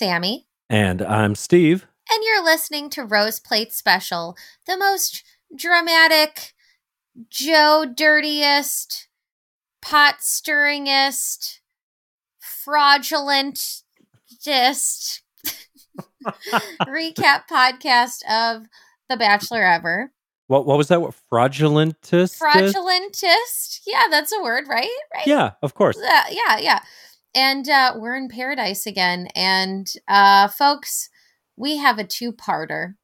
Sammy, And I'm Steve. and you're listening to Rose Plate Special, the most dramatic, Joe dirtiest, pot stirringest, fraudulentest recap podcast of The Bachelor ever. What what was that? What fraudulentist? Fraudulentist? Yeah, that's a word, right? Right? Yeah, of course. Uh, yeah, yeah, yeah. And uh, we're in paradise again. And uh, folks, we have a two-parter.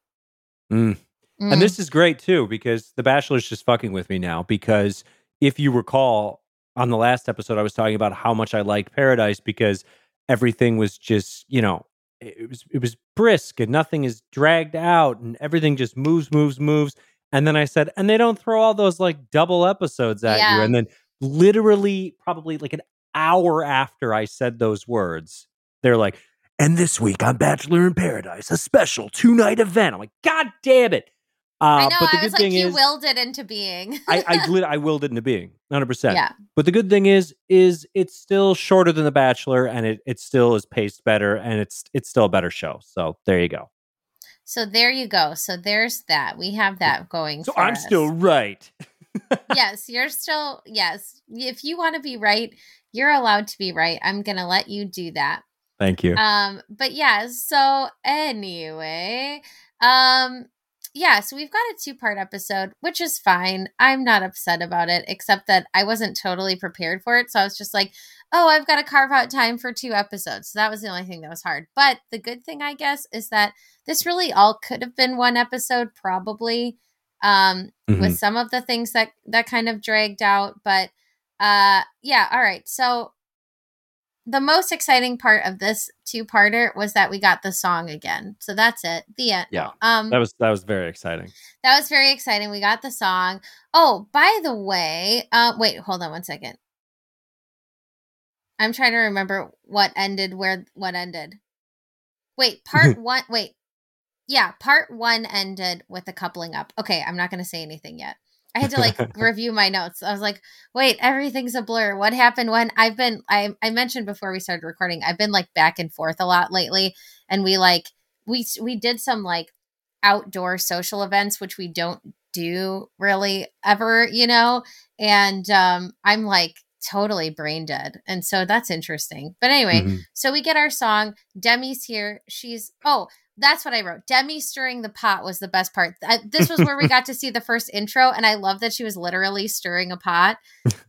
Mm. Mm. And this is great too because The Bachelor's just fucking with me now. Because if you recall, on the last episode, I was talking about how much I liked Paradise because everything was just, you know, it was it was brisk and nothing is dragged out and everything just moves, moves, moves. And then I said, and they don't throw all those like double episodes at Yeah. you. And then literally, probably like an hour after I said those words, they're like, and this week on Bachelor in Paradise, a special two night event. I'm like, God damn it. Uh, I know. but the I good was like, thing you is, willed it into being. I, I, I willed it into being 100%. yeah. But the good thing is, is it's still shorter than The Bachelor and it, it still is paced better and it's it's still a better show. So there you go. So there you go. So there's that. We have that going. So I'm us. still right. Yes, you're still yes. If you want to be right, you're allowed to be right. I'm gonna let you do that. Thank you. Um, but yeah, so anyway, um, yeah, so we've got a two part episode, which is fine. I'm not upset about it, except that I wasn't totally prepared for it. So I was just like, oh, I've got to carve out time for two episodes. So that was the only thing that was hard. But the good thing, I guess, is that this really all could have been one episode, probably. Um, Mhm. with some of the things that that kind of dragged out, but uh yeah, all right. So the most exciting part of this two-parter was that we got the song again. So that's it. The end. Yeah. Um that was that was very exciting. that was very exciting. We got the song. Oh, by the way, uh wait, hold on one second. I'm trying to remember what ended where what ended. Wait, part 1 wait. Yeah, part 1 ended with the coupling up. Okay, I'm not going to say anything yet. I had to like review my notes. I was like, "Wait, everything's a blur. What happened when I've been I I mentioned before we started recording. I've been like back and forth a lot lately and we like we we did some like outdoor social events which we don't do really ever you know and um i'm like totally brain dead and so that's interesting but anyway Mhm. so we get our song demi's here she's oh that's what i wrote demi stirring the pot was the best part I, this was where we got to see the first intro and i love that she was literally stirring a pot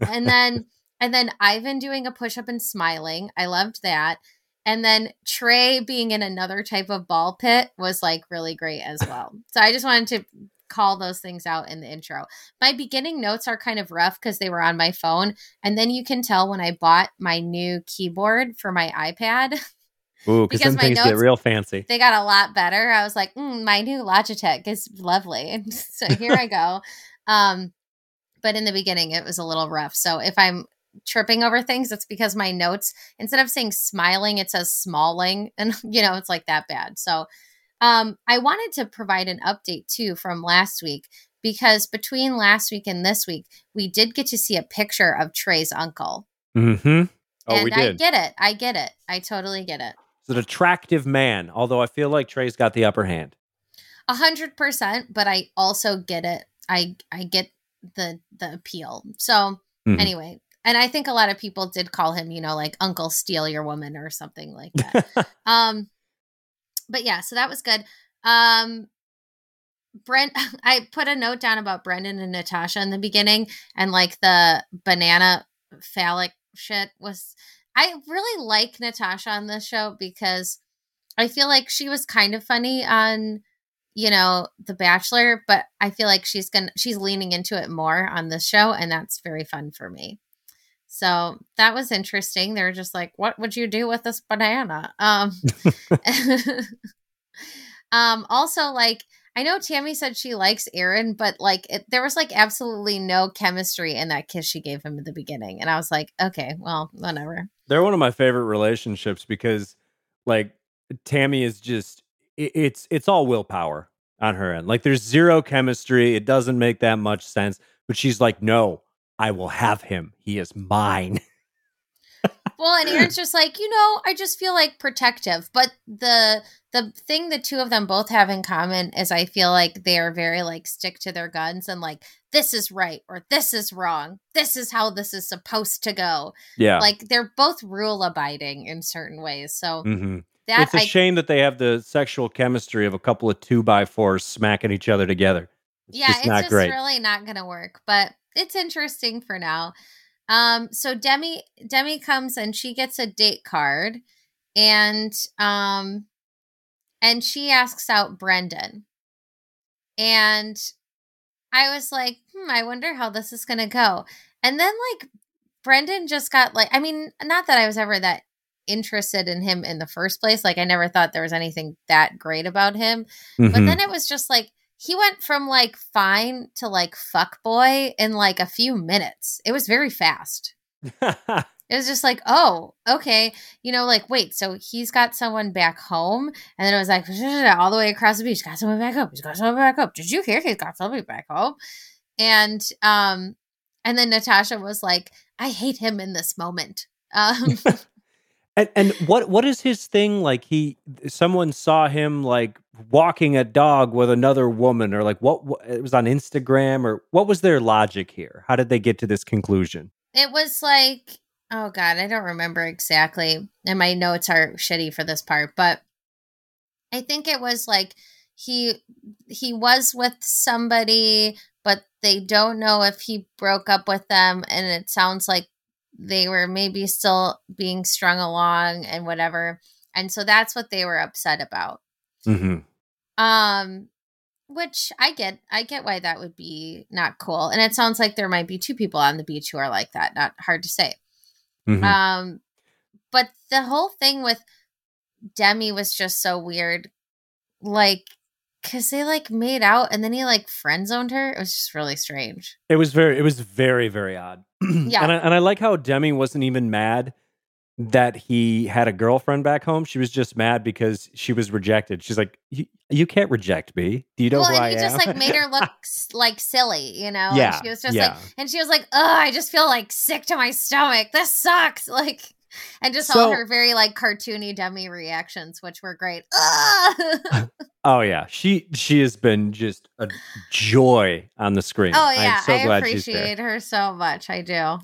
and then and then ivan doing a push-up and smiling i loved that and then Trey being in another type of ball pit was like really great as well. So I just wanted to call those things out in the intro. My beginning notes are kind of rough because they were on my phone. And then you can tell when I bought my new keyboard for my iPad, Ooh, because my things get real fancy. they got a lot better. I was like, mm, my new Logitech is lovely. so here I go. Um, but in the beginning, it was a little rough. So if I'm tripping over things, it's because my notes, instead of saying smiling, it says smalling. And, you know, it's like that bad. So um, I wanted to provide an update too from last week because between last week and this week, we did get to see a picture of Trey's uncle. Mm-hmm. Oh, and I get it. I get it. I totally get it. It's an attractive man, although I feel like Trey's got the upper hand. A hundred percent, but I also get it. I I get the the appeal. So Mhm. anyway, and I think a lot of people did call him, you know, like Uncle Steal Your Woman or something like that. um, but yeah, so that was good. Um, Brent, I put a note down about Brendan and Natasha in the beginning, and like the banana phallic shit was. I really like Natasha on this show because I feel like she was kind of funny on, you know, The Bachelor, but I feel like she's gonna she's leaning into it more on this show, and that's very fun for me. So that was interesting. They're just like, "What would you do with this banana?" Um, um. Also, like, I know Tammy said she likes Aaron, but like, it, there was like absolutely no chemistry in that kiss she gave him at the beginning, and I was like, "Okay, well, whatever." They're one of my favorite relationships because, like, Tammy is just it, it's it's all willpower on her end. Like, there's zero chemistry. It doesn't make that much sense. But she's like, no, I will have him. He is mine. well, and Aaron's just like, you know, I just feel like protective. But the the thing the two of them both have in common is I feel like they are very like stick to their guns and like this is right or this is wrong. This is how this is supposed to go. Yeah. Like they're both rule abiding in certain ways. So hmm that It's a I shame that they have the sexual chemistry of a couple of two by fours smacking each other together. It's yeah, just it's just great. really not going to work, but it's interesting for now. Um, so Demi Demi comes and she gets a date card, and um, and she asks out Brendan, and I was like, hmm, I wonder how this is going to go. And then like Brendan just got like, I mean, not that I was ever that interested in him in the first place. Like I never thought there was anything that great about him. But Mhm. then it was just like he went from like fine to like fuck boy in like a few minutes. It was very fast. It was just like, oh, okay. You know, like, wait, so he's got someone back home. And then it was like, all the way across the beach. Got someone back home. He's got someone back home. Did you hear he's got somebody back home? And, um, and then Natasha was like, I hate him in this moment. Um, and and what what is his thing? Like he someone saw him like walking a dog with another woman, or like what, what it was on Instagram, or what was their logic here? How did they get to this conclusion? it was like, oh God, I don't remember exactly. And my notes are shitty for this part, but I think it was like he he was with somebody, but they don't know if he broke up with them, and it sounds like they were maybe still being strung along and whatever. And so that's what they were upset about. hmm Um which I get I get why that would be not cool. And it sounds like there might be two people on the beach who are like that. Not hard to say. hmm Um but the whole thing with Demi was just so weird. Like cuz they like made out and then he like friend zoned her. It was just really strange. It was very, it was very, very odd. Yeah. and I, and I like how Demi wasn't even mad that he had a girlfriend back home. She was just mad because she was rejected. She's like, "You, can't reject me. Do you know well, who and I he am?" just like made her look like silly, you know? Yeah, And she was just yeah. like and she was like, "Oh, I just feel like sick to my stomach. This sucks." Like and just all her very like cartoony Demi reactions, which were great. Oh yeah, she she has been just a joy on the screen. Oh yeah, so I appreciate her so much. I do.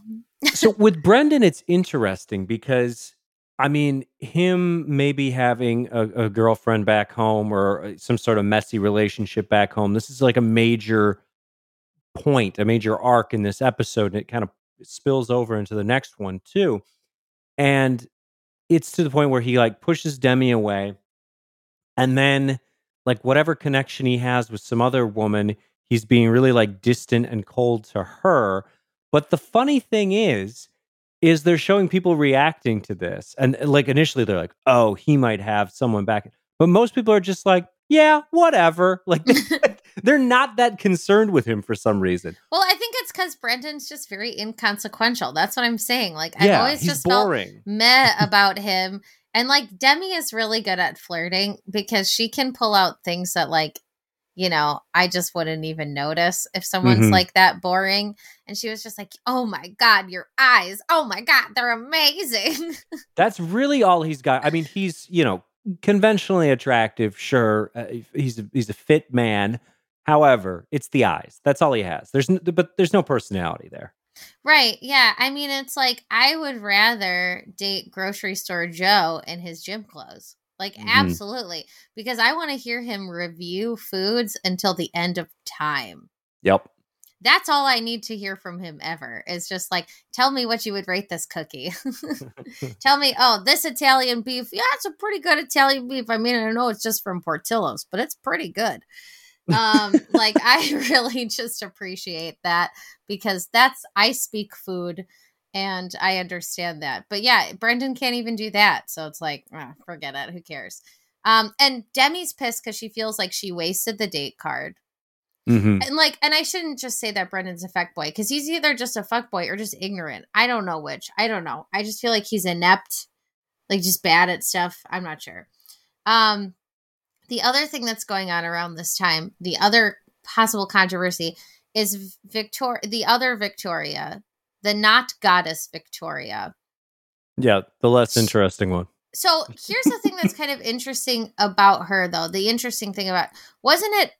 so with Brendan, it's interesting because I mean, him maybe having a, a girlfriend back home or uh, some sort of messy relationship back home. This is like a major point, a major arc in this episode, and it kind of spills over into the next one too. And it's to the point where he like pushes Demi away, and then like whatever connection he has with some other woman, he's being really like distant and cold to her. But the funny thing is, is they're showing people reacting to this, and uh, like initially they're like, "Oh, he might have someone back," but most people are just like, "Yeah, whatever." Like they're not that concerned with him for some reason. Well, I think it's because Brendan's just very inconsequential. That's what I'm saying. Like I've always just felt boring. meh about him. And like Demi is really good at flirting because she can pull out things that like, you know, I just wouldn't even notice if someone's Mhm. like that boring. And she was just like, "Oh my god, your eyes! Oh my god, they're amazing!" That's really all he's got. I mean, he's you know conventionally attractive, sure. Uh, he's a, he's a fit man. However, it's the eyes. That's all he has. There's n- but there's no personality there. right? Yeah. I mean, it's like I would rather date grocery store Joe in his gym clothes. Like Mhm. absolutely, because I want to hear him review foods until the end of time. Yep. That's all I need to hear from him ever. Is just like, tell me what you would rate this cookie. tell me, oh, this Italian beef. Yeah, it's a pretty good Italian beef. I mean, I know it's just from Portillo's, but it's pretty good. Um, like I really just appreciate that because that's I speak food and I understand that. But yeah, Brendan can't even do that. So it's like, ah, forget it. Who cares? Um, and Demi's pissed because she feels like she wasted the date card. hmm And like, and I shouldn't just say that Brendan's a fuck boy because he's either just a fuck boy or just ignorant. I don't know which. I don't know. I just feel like he's inept, like just bad at stuff. I'm not sure. Um, the other thing that's going on around this time, the other possible controversy is Victoria, the other Victoria, the not goddess Victoria. Yeah, the less interesting one. So here's the thing that's kind of interesting about her, though. The interesting thing about wasn't it?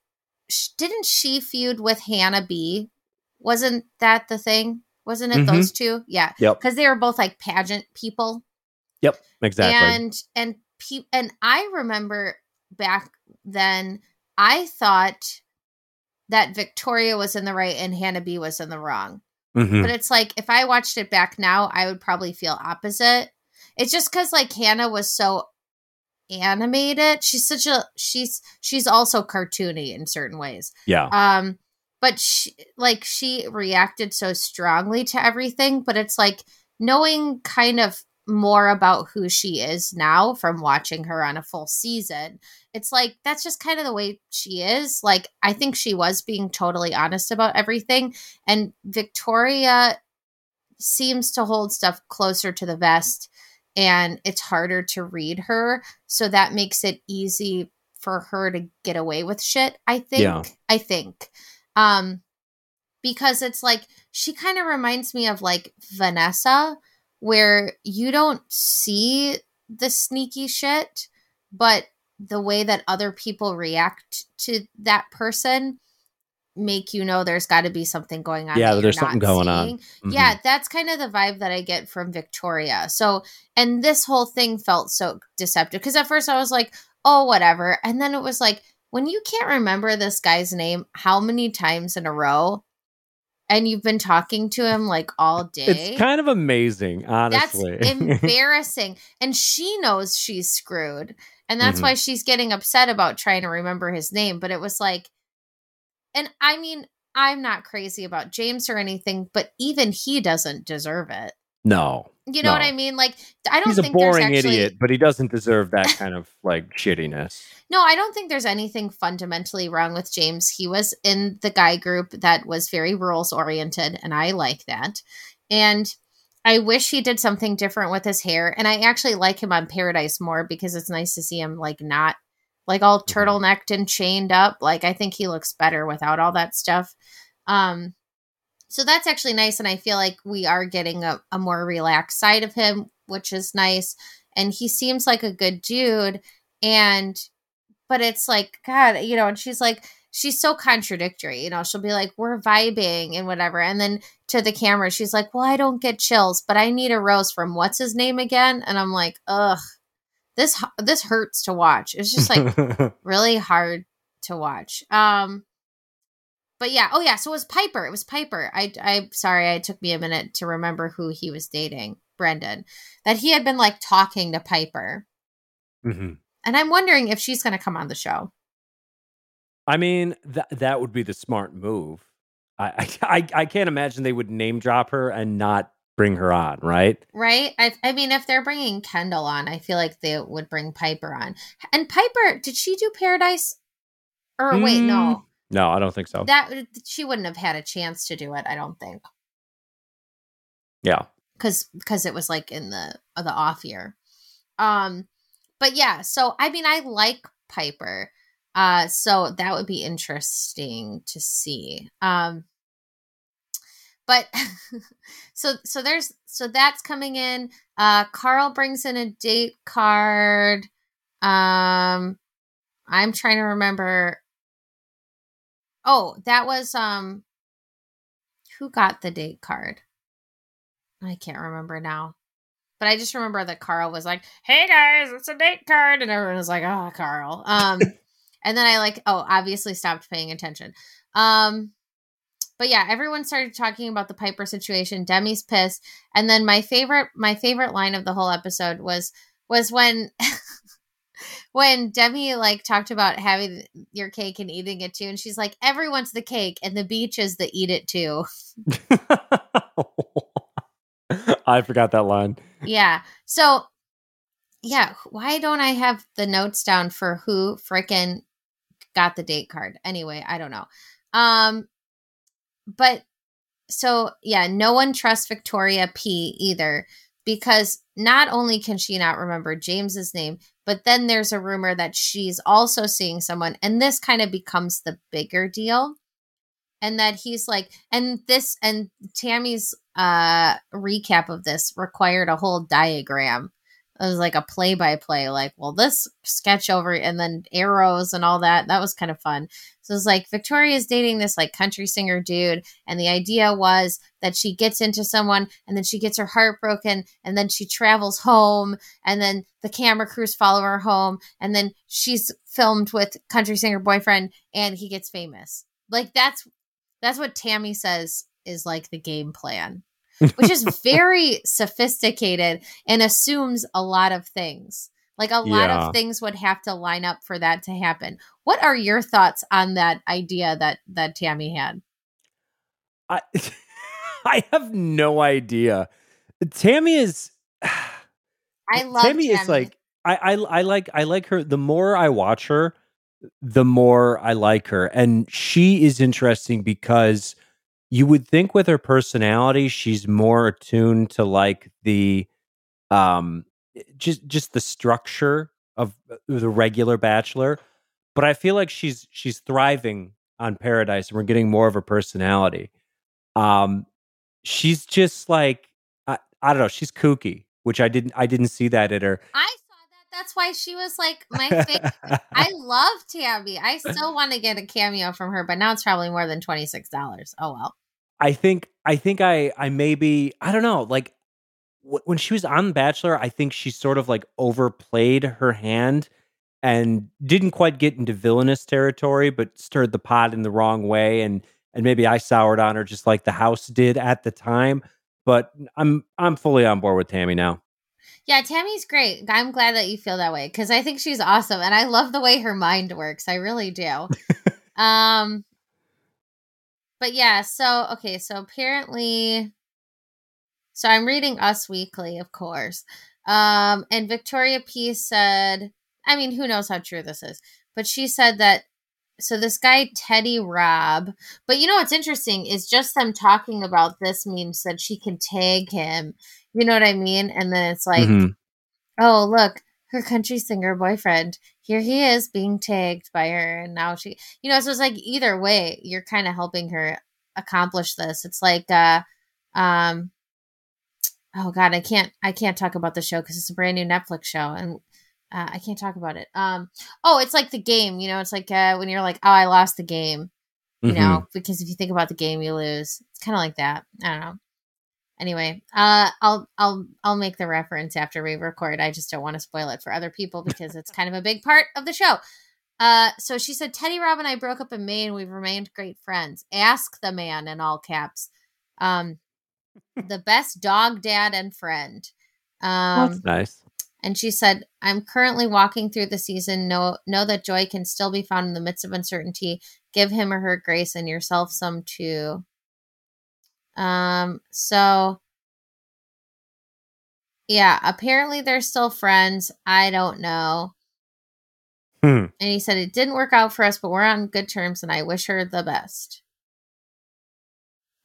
Didn't she feud with Hannah B? Wasn't that the thing? Wasn't it mm-hmm. those two? Yeah. Yep. Because they were both like pageant people. Yep. Exactly. And and pe- and I remember back then, I thought that Victoria was in the right and Hannah B was in the wrong. Mm-hmm. But it's like if I watched it back now, I would probably feel opposite. It's just because like Hannah was so animated. She's such a she's she's also cartoony in certain ways. Yeah. Um, but she like she reacted so strongly to everything. But it's like knowing kind of more about who she is now from watching her on a full season. It's like that's just kind of the way she is. Like I think she was being totally honest about everything and Victoria seems to hold stuff closer to the vest and it's harder to read her, so that makes it easy for her to get away with shit, I think. Yeah. I think. Um because it's like she kind of reminds me of like Vanessa where you don't see the sneaky shit, but the way that other people react to that person make you know there's got to be something going on. Yeah, there's something going seeing. on. Mm-hmm. Yeah, that's kind of the vibe that I get from Victoria. So, and this whole thing felt so deceptive because at first I was like, oh, whatever. And then it was like, when you can't remember this guy's name how many times in a row, and you've been talking to him like all day. It's kind of amazing, honestly. That's embarrassing. and she knows she's screwed. And that's mm-hmm. why she's getting upset about trying to remember his name. But it was like, and I mean, I'm not crazy about James or anything, but even he doesn't deserve it. No. You know no. what I mean? Like, I don't think He's think a boring actually... idiot, but he doesn't deserve that kind of like shittiness. No, I don't think there's anything fundamentally wrong with James. He was in the guy group that was very rules oriented, and I like that. And I wish he did something different with his hair. And I actually like him on Paradise more because it's nice to see him like not like all mm-hmm. turtlenecked and chained up. Like I think he looks better without all that stuff. Um, so that's actually nice. And I feel like we are getting a, a more relaxed side of him, which is nice. And he seems like a good dude. And, but it's like, God, you know, and she's like, she's so contradictory. You know, she'll be like, we're vibing and whatever. And then to the camera, she's like, well, I don't get chills, but I need a rose from what's his name again? And I'm like, ugh, this, this hurts to watch. It's just like really hard to watch. Um, but yeah, oh yeah, so it was Piper. It was Piper. I I sorry, it took me a minute to remember who he was dating, Brendan. That he had been like talking to Piper. Mm-hmm. And I'm wondering if she's going to come on the show. I mean, that that would be the smart move. I, I I can't imagine they would name drop her and not bring her on, right? Right. I I mean, if they're bringing Kendall on, I feel like they would bring Piper on. And Piper, did she do Paradise? Or mm. wait, no. No, I don't think so. That she wouldn't have had a chance to do it. I don't think. Yeah. Because because it was like in the uh, the off year, um, but yeah. So I mean, I like Piper, uh, so that would be interesting to see. Um, but so so there's so that's coming in. Uh, Carl brings in a date card. Um, I'm trying to remember Oh, that was um who got the date card? I can't remember now. But I just remember that Carl was like, "Hey guys, it's a date card." And everyone was like, "Oh, Carl." Um and then I like oh, obviously stopped paying attention. Um but yeah, everyone started talking about the Piper situation. Demi's pissed. And then my favorite my favorite line of the whole episode was was when when Demi like talked about having your cake and eating it too, and she's like, "Everyone's the cake, and the beach is the eat it too." I forgot that line. Yeah. So, yeah, why don't I have the notes down for who fricking got the date card? Anyway, I don't know. Um, but so yeah, no one trusts Victoria P either because not only can she not remember James's name, but then there's a rumor that she's also seeing someone, and this kind of becomes the bigger deal. and that he's like and this and tammy's uh recap of this required a whole diagram it was like a play by play like well this sketch over and then arrows and all that. That was kind of fun. So it's like victoria's dating this like country singer dude and the idea was that she gets into someone and then she gets her heart broken and then she travels home and then the camera crews follow her home and then she's filmed with country singer boyfriend and he gets famous. Like that's that's what tammy says is like the game plan which is very sophisticated and assumes a lot of things. Like a lot Yeah. of things would have to line up for that to happen. What are your thoughts on that idea that that Tammy had? I I have no idea. Tammy is I love Tammy is like I, I I like I like her. The more I watch her, the more I like her, and she is interesting because you would think with her personality, she's more attuned to like the um just just the structure of uh, the regular Bachelor, but I feel like she's she's thriving on Paradise, and we're getting more of her personality. Um, she's just like I, I don't know, she's kooky, which I didn't I didn't see that in her. I. That's why she was like my favorite. I love Tammy. I still want to get a cameo from her, but now it's probably more than twenty six dollars. Oh well. I think I think I I maybe I don't know like wh- when she was on The Bachelor I think she sort of like overplayed her hand and didn't quite get into villainous territory but stirred the pot in the wrong way and and maybe I soured on her just like the house did at the time but I'm I'm fully on board with Tammy now. Yeah, Tammy's great. I'm glad that you feel that way because I think she's awesome, and I love the way her mind works. I really do. um, but yeah. So okay. So apparently, so I'm reading Us Weekly, of course. Um, and Victoria P said, I mean, who knows how true this is, but she said that. So this guy Teddy Robb, but you know what's interesting is just them talking about this means that she can tag him. You know what I mean? And then it's like, Mhm. oh look her country singer boyfriend here he is being tagged by her and now she you know so it's like either way you're kind of helping her accomplish this it's like uh um oh god i can't i can't talk about the show because it's a brand new netflix show and uh, i can't talk about it um oh it's like the game you know it's like uh when you're like oh i lost the game you Mhm. know because if you think about the game you lose it's kind of like that i don't know anyway uh i'll i'll i'll make the reference after we record i just don't want to spoil it for other people because it's kind of a big part of the show uh so she said teddy robb and i broke up in may and we've remained great friends ask the man in all caps um the best dog dad and friend um That's nice. and she said, I'm currently walking through the season. Know, know that joy can still be found in the midst of uncertainty. Give him or her grace and yourself some too. Um, so yeah, apparently they're still friends. I don't know. Hmm. And he said it didn't work out for us, but we're on good terms and I wish her the best.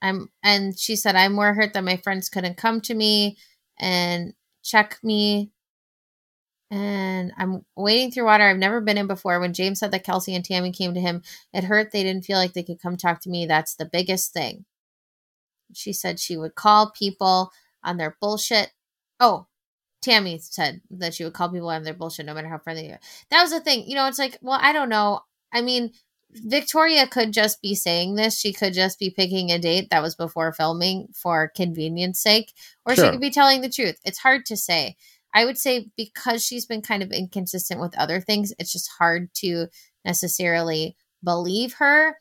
I'm and she said I'm more hurt that my friends couldn't come to me and check me. And I'm wading through water I've never been in before. When James said that Kelsey and Tammy came to him, it hurt they didn't feel like they could come talk to me. That's the biggest thing. She said she would call people on their bullshit. Oh, Tammy said that she would call people on their bullshit no matter how friendly they are. That was the thing. You know, it's like, well, I don't know. I mean, Victoria could just be saying this. She could just be picking a date that was before filming for convenience sake, or Sure. she could be telling the truth. It's hard to say. I would say because she's been kind of inconsistent with other things, it's just hard to necessarily believe her.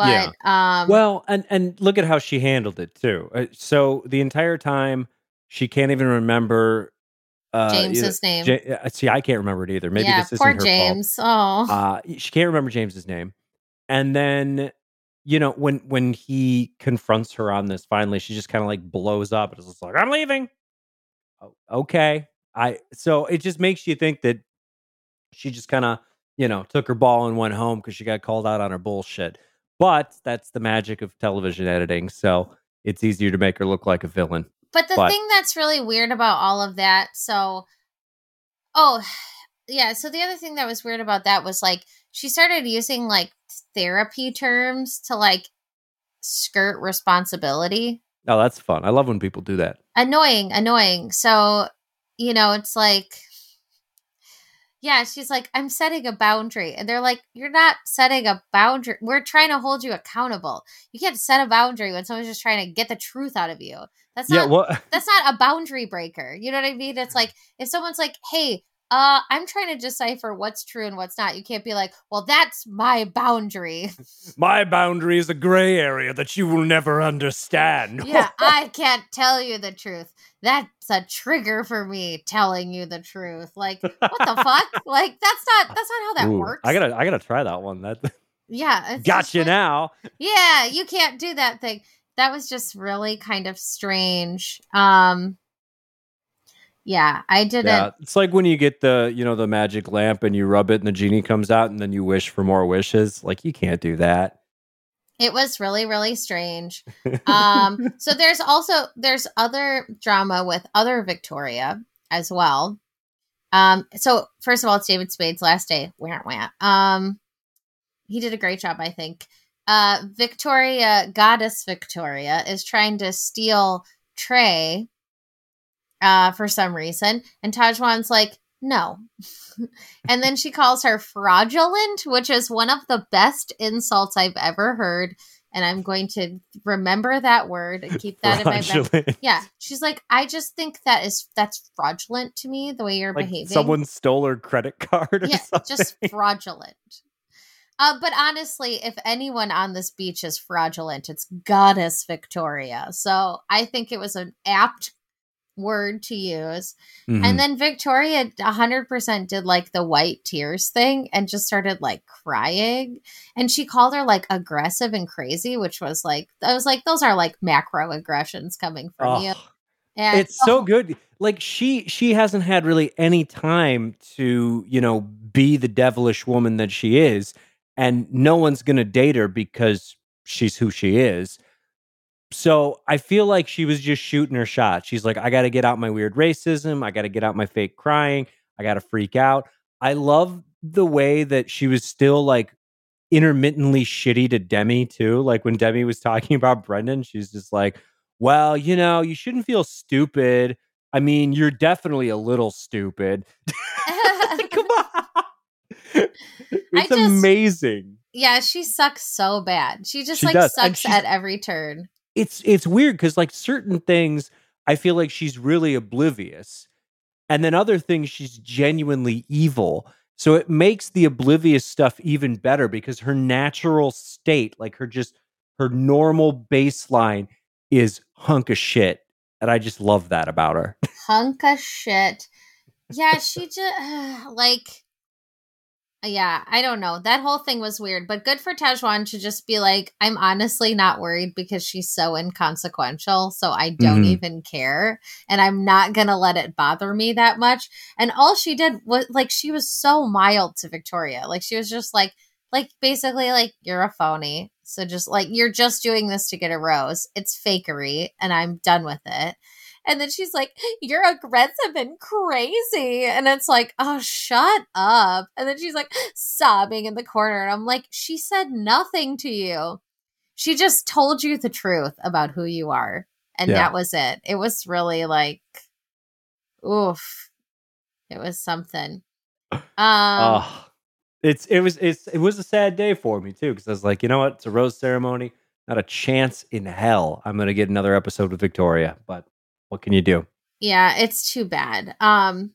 But um Well, and and look at how she handled it too. Uh, so the entire time she can't even remember uh, James's name. Ja- uh, see, I can't remember it either. Maybe yeah, this isn't poor her James. Oh. Uh, she can't remember James's name, and then you know when when he confronts her on this, finally she just kind of like blows up. It's just like I'm leaving. Oh, okay, I. So it just makes you think that she just kind of you know took her ball and went home because she got called out on her bullshit. But that's the magic of television editing. So it's easier to make her look like a villain. But the But- thing that's really weird about all of that, so oh yeah, so the other thing that was weird about that was like she started using like therapy terms to like skirt responsibility. Oh, that's fun. I love when people do that. Annoying, annoying. So, you know, it's like yeah, she's like, I'm setting a boundary. And they're like, You're not setting a boundary. We're trying to hold you accountable. You can't set a boundary when someone's just trying to get the truth out of you. That's not yeah, well, that's not a boundary breaker. You know what I mean? It's like if someone's like, Hey, uh, I'm trying to decipher what's true and what's not. You can't be like, well, that's my boundary. My boundary is a gray area that you will never understand. yeah, I can't tell you the truth. That's a trigger for me telling you the truth. Like, what the fuck? Like, that's not that's not how that Ooh, works. I gotta I gotta try that one. That yeah, it's just gotcha like- now. Yeah, you can't do that thing. That was just really kind of strange. Um yeah, I didn't Yeah, it's like when you get the you know the magic lamp and you rub it and the genie comes out and then you wish for more wishes. Like you can't do that. It was really, really strange. Um, so there's also there's other drama with other Victoria as well. Um, so first of all, it's David Spade's last day. Wah, wah. Um, he did a great job, I think. Uh, Victoria, goddess Victoria, is trying to steal Trey uh, for some reason, and Tahzjuan's like, no. and then she calls her fraudulent, which is one of the best insults I've ever heard. And I'm going to remember that word and keep that in my memory. Yeah. She's like, I just think that is that's fraudulent to me, the way you're Like behaving. someone stole her credit card yeah, something. just fraudulent. Uh, but honestly, if anyone on this beach is fraudulent, it's Goddess Victoria. So I think it was an apt word to use. Mhm. And then Victoria 100% did like the white tears thing and just started like crying. And she called her like aggressive and crazy, which was like, I was like, those are like macro aggressions coming from you. Oh, And it's so good. Like she she hasn't had really any time to, you know, be the devilish woman that she is and no one's going to date her because she's who she is. So I feel like she was just shooting her shot. She's like I got to get out my weird racism, I got to get out my fake crying, I got to freak out. I love the way that she was still like intermittently shitty to Demi too. Like when Demi was talking about Brendan, she's just like, well, you know, you shouldn't feel stupid. I mean, you're definitely a little stupid. Like, come on. It's just- amazing. yeah, she sucks so bad. She just She like does, sucks at every turn. It's it's weird because like certain things I feel like she's really oblivious. And then other things she's genuinely evil. So it makes the oblivious stuff even better because her natural state, like her just her normal baseline is hunk of shit. And I just love that about her. Hunk of shit. Yeah, she just like yeah, I don't know. That whole thing was weird, but good for Tahzjuan to just be like, I'm honestly not worried because she's so inconsequential, so I don't Mhm. even care, and I'm not gonna let it bother me that much. And all she did was like, she was so mild to Victoria, like she was just like, like basically like you're a phony, so just like you're just doing this to get a rose. It's fakery, and I'm done with it. And then she's like, You're aggressive and crazy. And it's like, Oh, shut up. And then she's like sobbing in the corner. And I'm like, She said nothing to you. She just told you the truth about who you are. And Yeah. that was it. It was really like, oof. It was something. Um, oh, it's it was it's it was a sad day for me too because I was like, you know what? It's a rose ceremony. Not a chance in hell I'm gonna get another episode with Victoria. But what can you do? Yeah, it's too bad. Um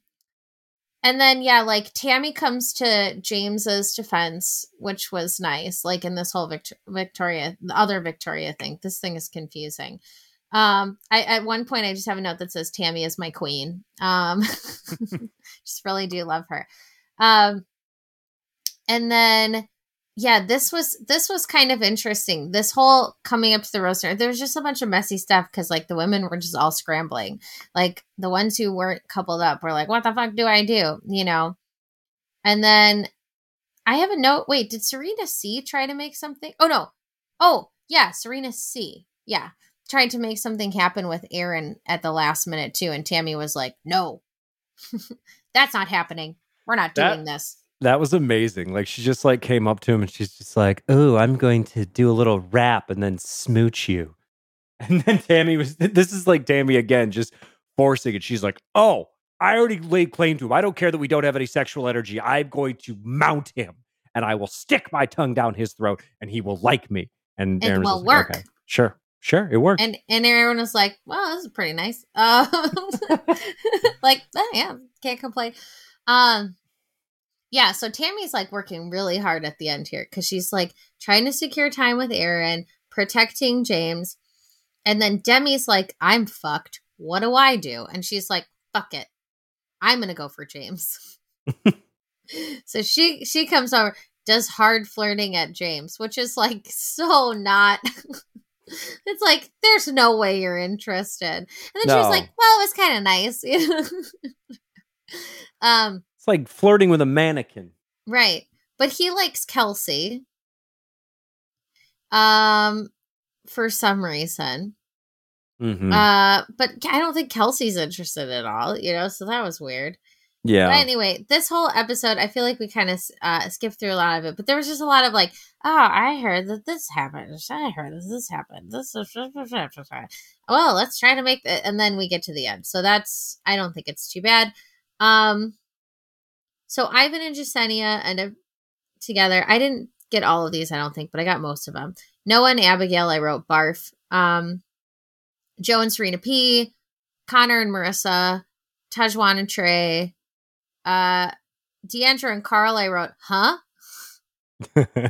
and then yeah, like Tammy comes to James's defense, which was nice. Like in this whole Victor- Victoria, the other Victoria thing. This thing is confusing. Um, I at one point I just have a note that says Tammy is my queen. Um, just really do love her. Um, and then yeah, this was this was kind of interesting. This whole coming up to the roaster, there was just a bunch of messy stuff because like the women were just all scrambling. Like the ones who weren't coupled up were like, "What the fuck do I do?" You know. And then I have a note. Wait, did Serena C try to make something? Oh no. Oh yeah, Serena C. Yeah, tried to make something happen with Aaron at the last minute too, and Tammy was like, "No, that's not happening. We're not That- doing this." That was amazing. Like she just like came up to him and she's just like, "Oh, I'm going to do a little rap and then smooch you." And then Tammy was this is like Tammy again, just forcing it. She's like, "Oh, I already laid claim to him. I don't care that we don't have any sexual energy. I'm going to mount him and I will stick my tongue down his throat and he will like me." And It Aaron will like, work. "Okay, sure, sure, it worked." And and everyone was like, "Well, this is pretty nice." Um, like, oh, yeah, can't complain. Um, yeah. So Tammy's like working really hard at the end here because she's like trying to secure time with Aaron, protecting James, and then Demi's like, "I'm fucked. What do I do?" And she's like, "Fuck it, I'm gonna go for James." so she she comes over, does hard flirting at James, which is like so not. it's like there's no way you're interested. And then she was like, "Well, it was kind of nice." um, it's like flirting with a mannequin. right. But he likes Kelsey. Um, for some reason. Mhm. Uh, but I don't think Kelsey's interested at all. You know, so that was weird. yeah. But anyway, this whole episode, I feel like we kind of uh, skipped through a lot of it, but there was just a lot of like, oh, I heard that this happened. I heard that this happened. This is well, let's try to make it, and then we get to the end. So that's I don't think it's too bad. Um, so Ivan and Jessenia end up together. I didn't get all of these, I don't think, but I got most of them. Noah and Abigail, I wrote barf. Um, Joe and Serena P, Connor and Maurissa, Tahzjuan and Trey, uh, Deandra and Carl, I wrote, huh? yeah,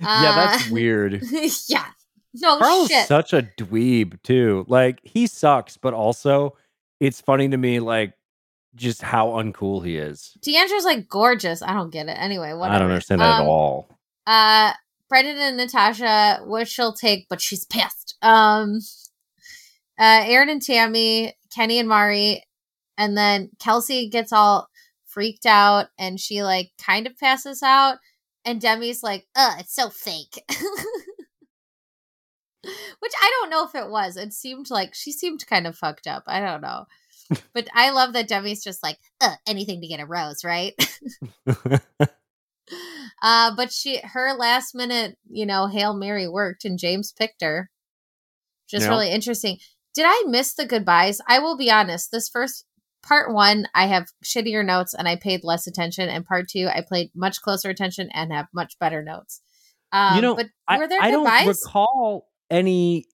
that's Uh, weird. yeah. No Carl's shit. such a dweeb too. Like he sucks, but also it's funny to me like just how uncool he is. Deandra's like gorgeous. I don't get it. Anyway, whatever. I don't understand that Um, at all. Uh, Brendan and Natasha, what she'll take, but she's pissed. Um, uh, Aaron and Tammy, Kenny and Mari, and then Kelsey gets all freaked out and she like kind of passes out, and Demi's like, "Uh, it's so fake." Which I don't know if it was. It seemed like she seemed kind of fucked up. I don't know. But I love that Demi's just like, uh, anything to get a rose, right? Uh, but she her last minute, you know, Hail Mary worked and James picked her. Yeah. really interesting. Did I miss the goodbyes? I will be honest. This first part one, I have shittier notes and I paid less attention. And part two, I played much closer attention and have much better notes. Um, you know, but were there I don't recall any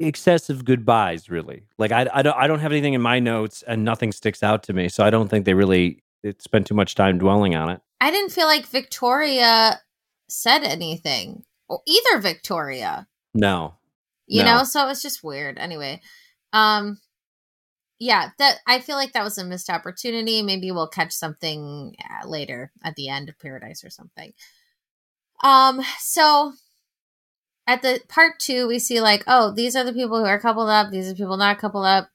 excessive goodbyes really. Like I, I don't I don't have anything in my notes and nothing sticks out to me. So I don't think they really it spent too much time dwelling on it. I didn't feel like Victoria said anything. Or either Victoria. No. you No. know so it was just weird anyway um yeah that i feel like that was a missed opportunity maybe we'll catch something uh, later at the end of paradise or something um so at the part two we see like oh these are the people who are coupled up these are people not coupled up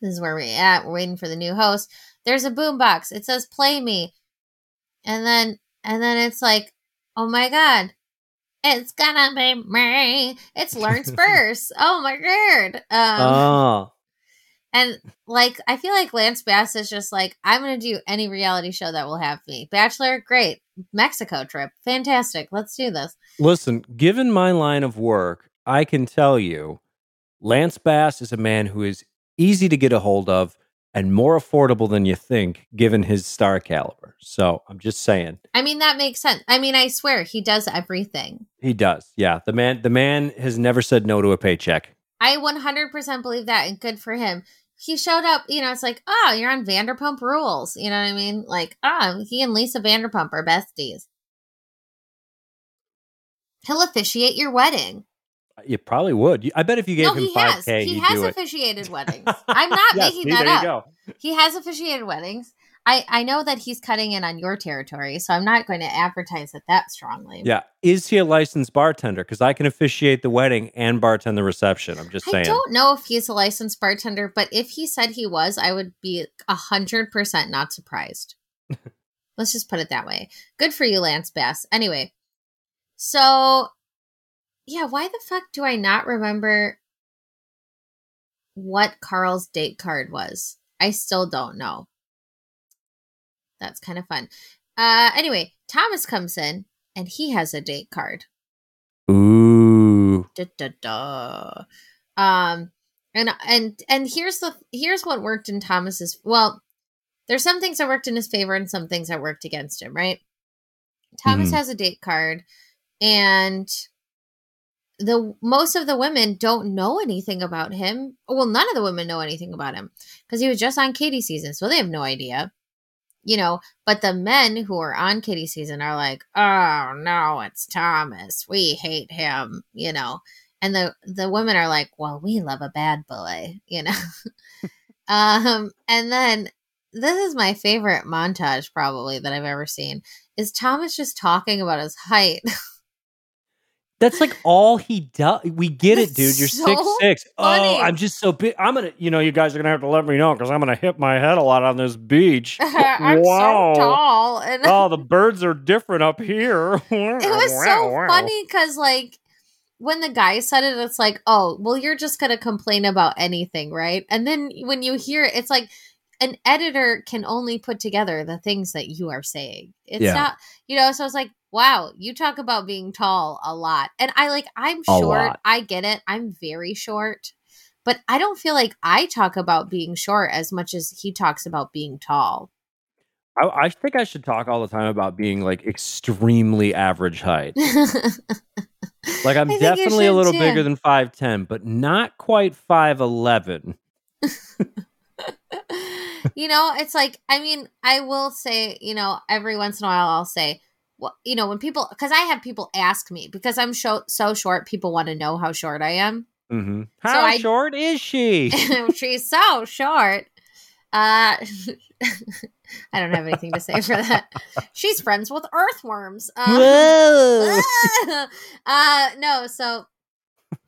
this is where we're at we're waiting for the new host there's a boombox it says play me and then and then it's like oh my god it's gonna be me. It's Lawrence Burse. oh my god. Um, oh. And like I feel like Lance Bass is just like, I'm gonna do any reality show that will have me. Bachelor, great. Mexico trip, fantastic. Let's do this. Listen, given my line of work, I can tell you Lance Bass is a man who is easy to get a hold of and more affordable than you think given his star caliber. So, I'm just saying. I mean, that makes sense. I mean, I swear he does everything. He does. Yeah. The man the man has never said no to a paycheck. I 100% believe that, and good for him. He showed up, you know, it's like, oh, you're on Vanderpump Rules. You know what I mean? Like, oh, he and Lisa Vanderpump are besties. He'll officiate your wedding. Uh, you probably would. I bet if you gave no, him he 5k, has. He has do it. officiated weddings. I'm not Yes, making see, that there up. you go. He has officiated weddings. I I know that he's cutting in on your territory, so I'm not going to advertise it that strongly. Yeah. Is he a licensed bartender? Because I can officiate the wedding and bartend the reception. I'm just saying. I don't know if he's a licensed bartender, but if he said he was, I would be a hundred percent not surprised. Let's just put it that way. Good for you, Lance Bass. Anyway, so yeah, why the fuck do I not remember what Carl's date card was? I still don't know. That's kind of fun. Uh, anyway, Thomas comes in and he has a date card. Ooh. Da, da, da. Um, and and and here's the here's what worked in Thomas's. Well, there's some things that worked in his favor and some things that worked against him. Right. Thomas Mhm. has a date card, and the most of the women don't know anything about him. Well, none of the women know anything about him because he was just on Katie season, so they have no idea. You know, but the men who are on Katie season are like, "Oh no, it's Thomas. We hate him." You know, and the the women are like, "Well, we love a bad boy." You know, um, and then this is my favorite montage probably that I've ever seen is Thomas just talking about his height. That's like all he does. We get it, dude. You're so six six. Oh. I'm just so big. I'm gonna, you know, you guys are gonna have to let me know because I'm gonna hit my head a lot on this beach. I'm Wow. so tall, and oh, the birds are different up here. it was so funny because like when the guy said it it's like oh well you're just gonna complain about anything right and then when you hear it it's like an editor can only put together the things that you are saying it's Yeah. not you know so it's like wow you talk about being tall a lot and i like i'm A short lot. i get it i'm very short but i don't feel like i talk about being short as much as he talks about being tall I, I think I should talk all the time about being like extremely average height. Like I'm I think you definitely a little too. bigger than five ten, but not quite five eleven. you know, it's like I mean, I will say, you know, every once in a while I'll say, well, you know, when people because I have people ask me because I'm so so short, people want to know how short I am. Mm-hmm. How I- short is she? She's so short. Uh I don't have anything to say for that. She's friends with earthworms. Um, Whoa! uh no so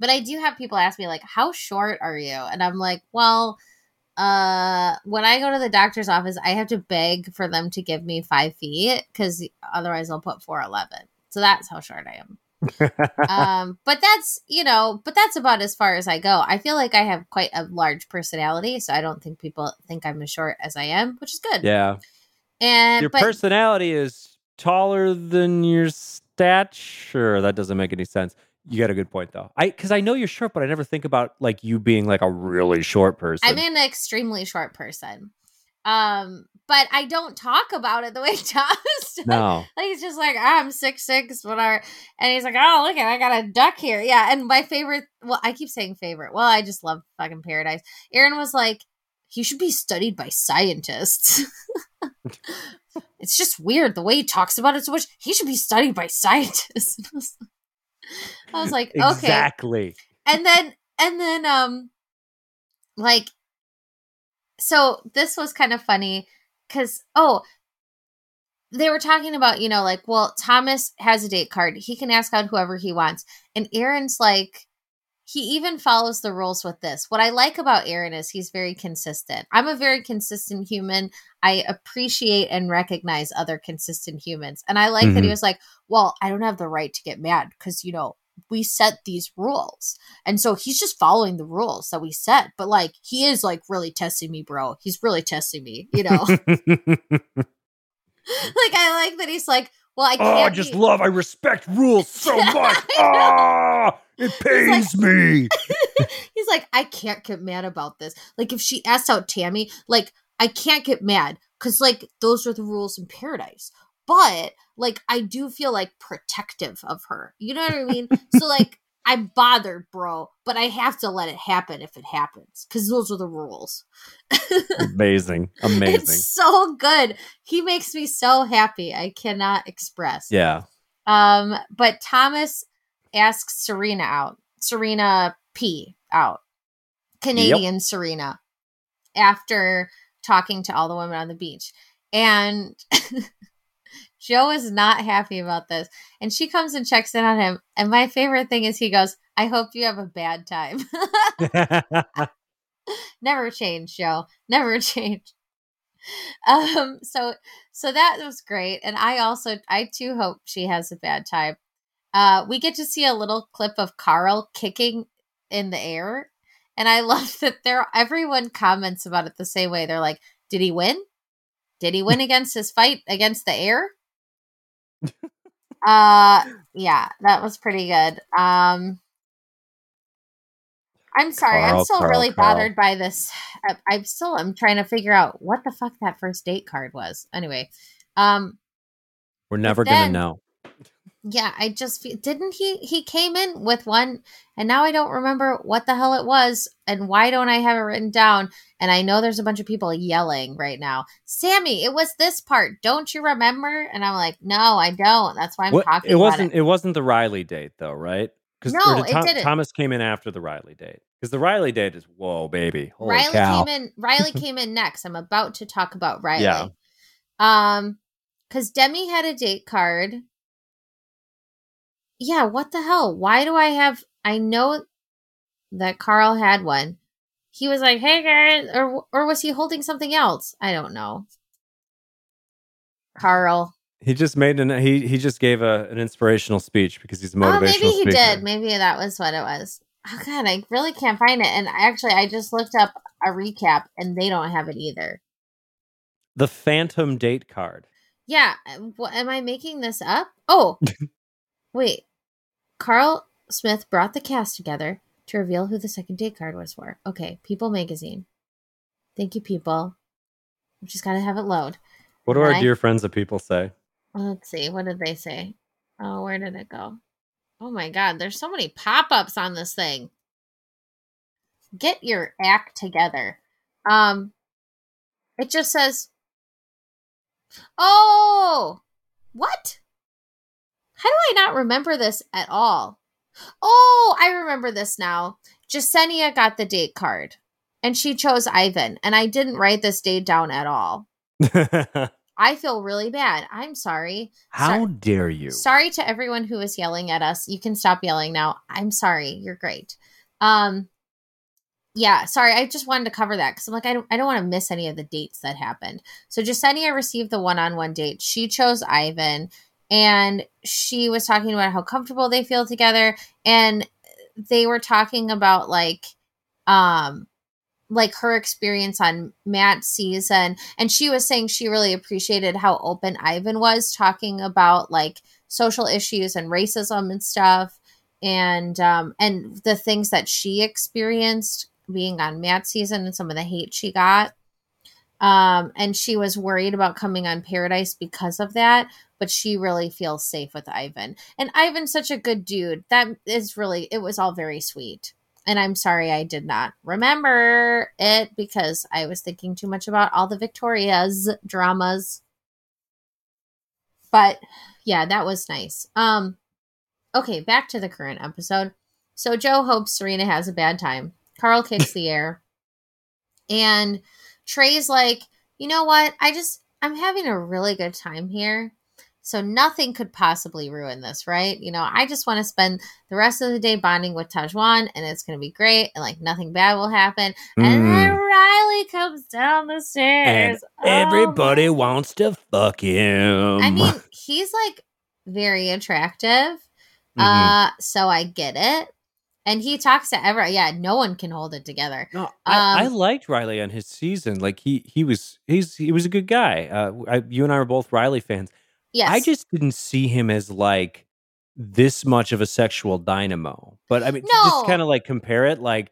but i do have people ask me like how short are you and i'm like well uh when i go to the doctor's office i have to beg for them to give me five feet because otherwise i'll put 411 so that's how short i am. Um but that's you know but that's about as far as i go. I feel like i have quite a large personality so i don't think people think i'm as short as i am which is good. Yeah, and your but personality is taller than your stature. That doesn't make any sense. You got a good point though. I because I know you're short, but I never think about like you being like a really short person. I'm an extremely short person. Um, but I don't talk about it the way Thomas does. no, Like he's just like, I'm six six, whatever. And he's like, Oh, look at I got a duck here. Yeah. And my favorite well, I keep saying favorite. Well, I just love fucking paradise. Aaron was like, he should be studied by scientists. it's just weird the way he talks about it so much. He should be studied by scientists. I was like, okay. Exactly. and then and then um like so this was kind of funny because oh they were talking about you know like well thomas has a date card. He can ask out whoever he wants. And aaron's like he even follows the rules with this. What i like about aaron is he's very consistent. I'm a very consistent human. I appreciate and recognize other consistent humans. And i like that he Mhm. was like well i don't have the right to get mad because you know we set these rules. And so he's just following the rules that we set. But like he is like really testing me bro. He's really testing me you know? Like i like that he's like well i oh, can't I just be- love. I respect rules so much. Ah, it pains me. he's like i can't get mad about this like if she asked out tammy like i can't get mad because like those are the rules in paradise but like i do feel like protective of her you know what i mean so like i'm bothered bro but i have to let it happen if it happens because those are the rules Amazing, amazing. it's so good he makes me so happy i cannot express yeah. um, but Thomas asks Serena out. Serena P out. Canadian Serena. After talking to all the women on the beach. And Joe is not happy about this. And she comes and checks in on him. And my favorite thing is he goes, I hope you have a bad time. Never change, Joe. Never change. Um, so so that was great. And I also I too hope she has a bad time. Uh we get to see a little clip of Karl kicking in the air. And I love that there everyone comments about it the same way. They're like, did he win? Did he win against his fight against the air? Uh yeah, that was pretty good. Um I'm sorry. Karl, I'm still Karl, really Karl. bothered by this. I, I'm still I'm trying to figure out what the fuck that first date card was. Anyway, um We're never gonna know. Yeah, I just didn't he he came in with one and now I don't remember what the hell it was and why don't I have it written down and I know there's a bunch of people yelling right now. Sammy, it was this part. Don't you remember? And I'm like, "No, I don't. That's why I'm What- talking it wasn't. it." It. wasn't the Riley date though, right? Because No, it didn't. Thomas came in after the Riley date. Because the Riley date is whoa, baby, holy Riley cow! came in Riley came in next. I'm about to talk about Riley. Yeah. Um cuz Demi had a date card. Yeah, what the hell? Why do I have I know that Karl had one. He was like, "Hey guys," or or was he holding something else? I don't know. Karl. He just made an. He he just gave a an inspirational speech because he's a motivational Oh, maybe he speaker. did. Maybe that was what it was. Oh god, I really can't find it. And actually, I just looked up a recap, and they don't have it either. The Phantom date card. Yeah. What, am I making this up? Oh, wait. Karl Smith brought the cast together to reveal who the second date card was for. Okay, People Magazine. Thank you, People. We just gotta have it load. What do our Right. dear friends of people say? Let's see. What did they say? Oh, where did it go? Oh my God, there's so many pop ups on this thing. Get your act together. Um, it just says, "Oh, what? How do I not remember this at all? Oh, I remember this now. Jessenia got the date card, and she chose Ivan, and I didn't write this date down at all. I feel really bad. I'm sorry. How dare you? Sorry to everyone who was yelling at us. You can stop yelling now. I'm sorry. You're great. Um yeah, sorry. I just wanted to cover that cuz I'm like I don't I don't want to miss any of the dates that happened. So Jessenia received the one-on-one date. She chose Ivan and she was talking about how comfortable they feel together and they were talking about like um like her experience on Matt's season and she was saying she really appreciated how open Ivan was talking about like social issues and racism and stuff and um and the things that she experienced being on Matt's season and some of the hate she got. Um and she was worried about coming on Paradise because of that but she really feels safe with Ivan and Ivan's such a good dude that is really it was all very sweet and I'm sorry I did not remember it because I was thinking too much about all the Victoria's dramas. But yeah, that was nice. Um okay, back to the current episode. So Joe hopes Serena has a bad time. Karl kicks the air. And Trey's like, "You know what? I just I'm having a really good time here." So nothing could possibly ruin this, right? You know, I just want to spend the rest of the day bonding with Tahzjuan and it's going to be great and like nothing bad will happen. And then Mm. Riley comes down the stairs. Oh everybody wants to fuck him. I mean, he's like very attractive. Mhm. Uh so I get it. And he talks to ever yeah, no one can hold it together. No, I, I Um, liked Riley on his season. Like he he was he's he was a good guy. Uh, I, you and I were both Riley fans. Yes. I just didn't see him as like this much of a sexual dynamo. But I mean, No. just kind of like compare it. Like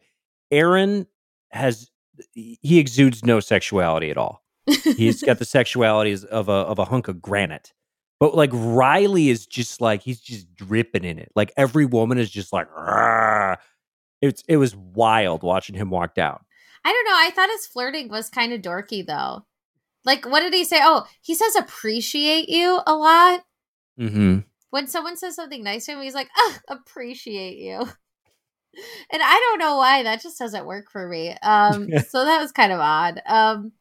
Aaron has he exudes no sexuality at all. He's got the sexualities of a of a hunk of granite. But like Riley is just like he's just dripping in it. Like every woman is just like it's it was wild watching him walk down. I don't know. I thought his flirting was kind of dorky though. Like what did he say? Oh, he says appreciate you a lot. Mm-hmm. when someone says something nice to him, he's like, "Ugh, appreciate you. And I don't know why that just doesn't work for me. Um, so that was kind of odd. Um,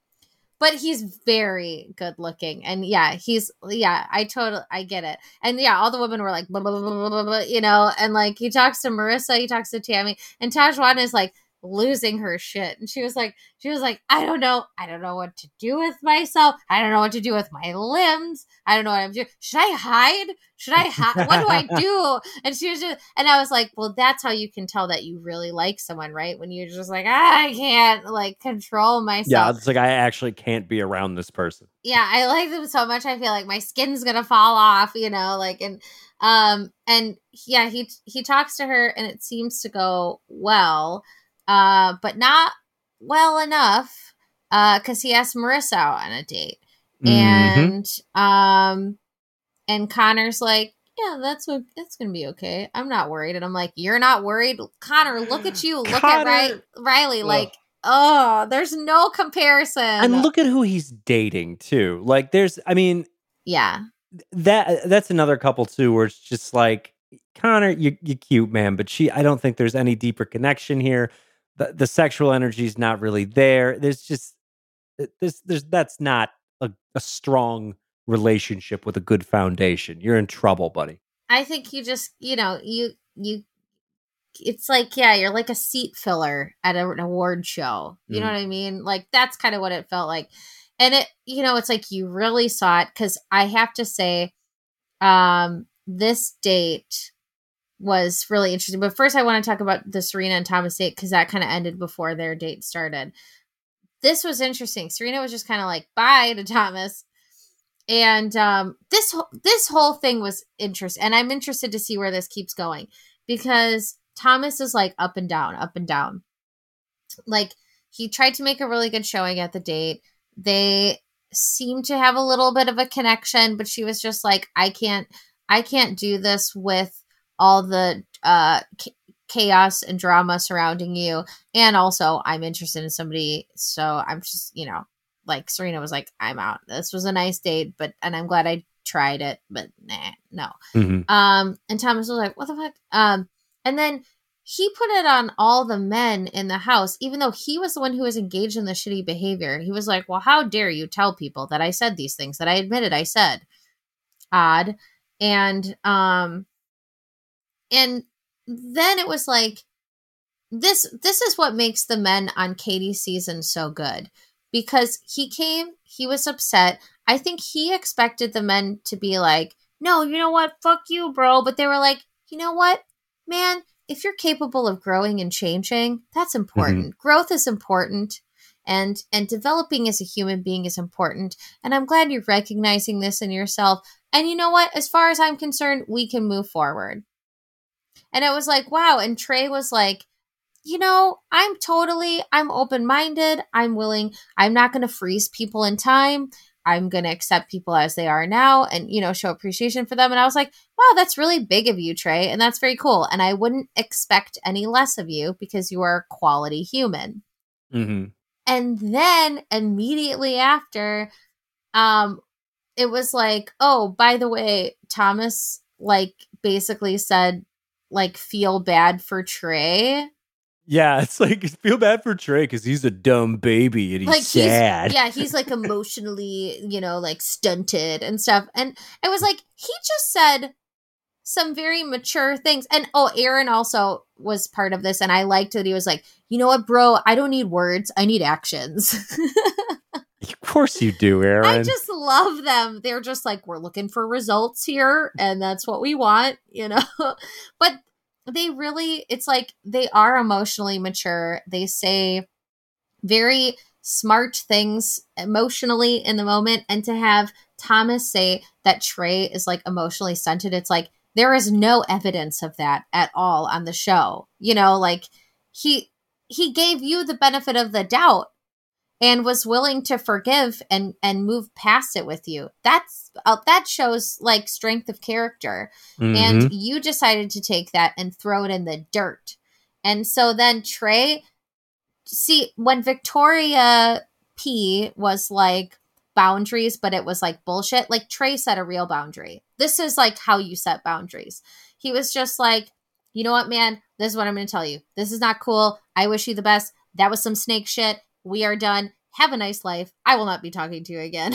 but he's very good looking, and yeah, he's yeah, I totally I get it, and yeah, all the women were like, blah, blah, blah, blah, blah, blah, you know, and like he talks to Maurissa, he talks to Tammy, and Tahzjuan is like, losing her shit. And she was like, she was like, I don't know. I don't know what to do with myself. I don't know what to do with my limbs. I don't know what I'm doing. Should I hide? Should I hide? what do I do? And she was just, and I was like, well, that's how you can tell that you really like someone, right? When you're just like, ah, I can't like control myself. Yeah, it's like I actually can't be around this person. Yeah, I like them so much. I feel like my skin's gonna fall off, you know, like and um and yeah, he he talks to her and it seems to go well uh, but not well enough uh, because uh, he asked Maurissa out on a date, mm-hmm. and um, and Connor's like, yeah, that's what that's gonna be okay. I'm not worried, and I'm like, you're not worried, Connor. Look at you. Look Connor. at Ry- Riley. Like, oh, there's no comparison. And look at who he's dating too. Like, there's, I mean, yeah, that that's another couple too, where it's just like. Connor, you you cute man, but she I don't think there's any deeper connection here the, the sexual energy is not really there. There's just this there's that's not a, a strong relationship with a good foundation. You're in trouble, buddy. I think you just you know you you it's like yeah you're like a seat filler at an award show you mm. know what i mean like that's kind of what it felt like and it you know it's like you really saw it because i have to say um this date was really interesting. But first, I want to talk about the Serena and Thomas date because that kind of ended before their date started. This was interesting. Serena was just kind of like bye to Thomas, and um, this this whole thing was interesting. And I'm interested to see where this keeps going because Thomas is like up and down, up and down. Like he tried to make a really good showing at the date. They seemed to have a little bit of a connection, but she was just like, I can't, I can't do this with all the uh, chaos and drama surrounding you. And also, I'm interested in somebody. So I'm just, you know, like Serena was like, I'm out. This was a nice date, but, and I'm glad I tried it, but nah, no. Mm-hmm. Um, and Thomas was like, what the fuck? Um, and then he put it on all the men in the house, even though he was the one who was engaged in the shitty behavior. He was like, well, how dare you tell people that I said these things that I admitted I said? Odd. And, um, and then it was like this this is what makes the men on Katie's season so good. Because he came he was upset. I think he expected the men to be like no you know what? Fuck you bro. But they were like you know what? Man if you're capable of growing and changing that's important. Mm-hmm. growth is important and and developing as a human being is important. And i'm glad you're recognizing this in yourself. And you know what? As far as i'm concerned we can move forward and it was like, wow. And Trey was like, you know, I'm totally, I'm open minded. I'm willing, I'm not going to freeze people in time. I'm going to accept people as they are now and, you know, show appreciation for them. And I was like, wow, that's really big of you, Trey. And that's very cool. And I wouldn't expect any less of you because you are a quality human. Mm-hmm. And then immediately after, um, it was like, oh, by the way, Thomas, like, basically said like feel bad for Trey. Yeah, it's like feel bad for Trey because he's a dumb baby and he's like sad. He's, yeah, he's like emotionally, you know, like stunted and stuff. And I was like he just said some very mature things. And oh, Aaron also was part of this, and I liked that he was like, you know what, bro, I don't need words, I need actions. of course you do, Aaron. I just love them. They're just like, we're looking for results here, and that's what we want, you know. but they really, it's like they are emotionally mature. They say very smart things emotionally in the moment. And to have Thomas say that Trey is like emotionally stunted, it's like there is no evidence of that at all on the show. You know, like he he gave you the benefit of the doubt and was willing to forgive and and move past it with you. That's uh, that shows like strength of character. Mm-hmm. and you decided to take that and throw it in the dirt. And so then trey see when victoria p was like boundaries but it was like bullshit like trey set a real boundary. This is like how you set boundaries. He was just like you know what man? This is what i'm gonna tell you. This is not cool. I wish you the best. That was some snake shit we are done. Have a nice life. I will not be talking to you again.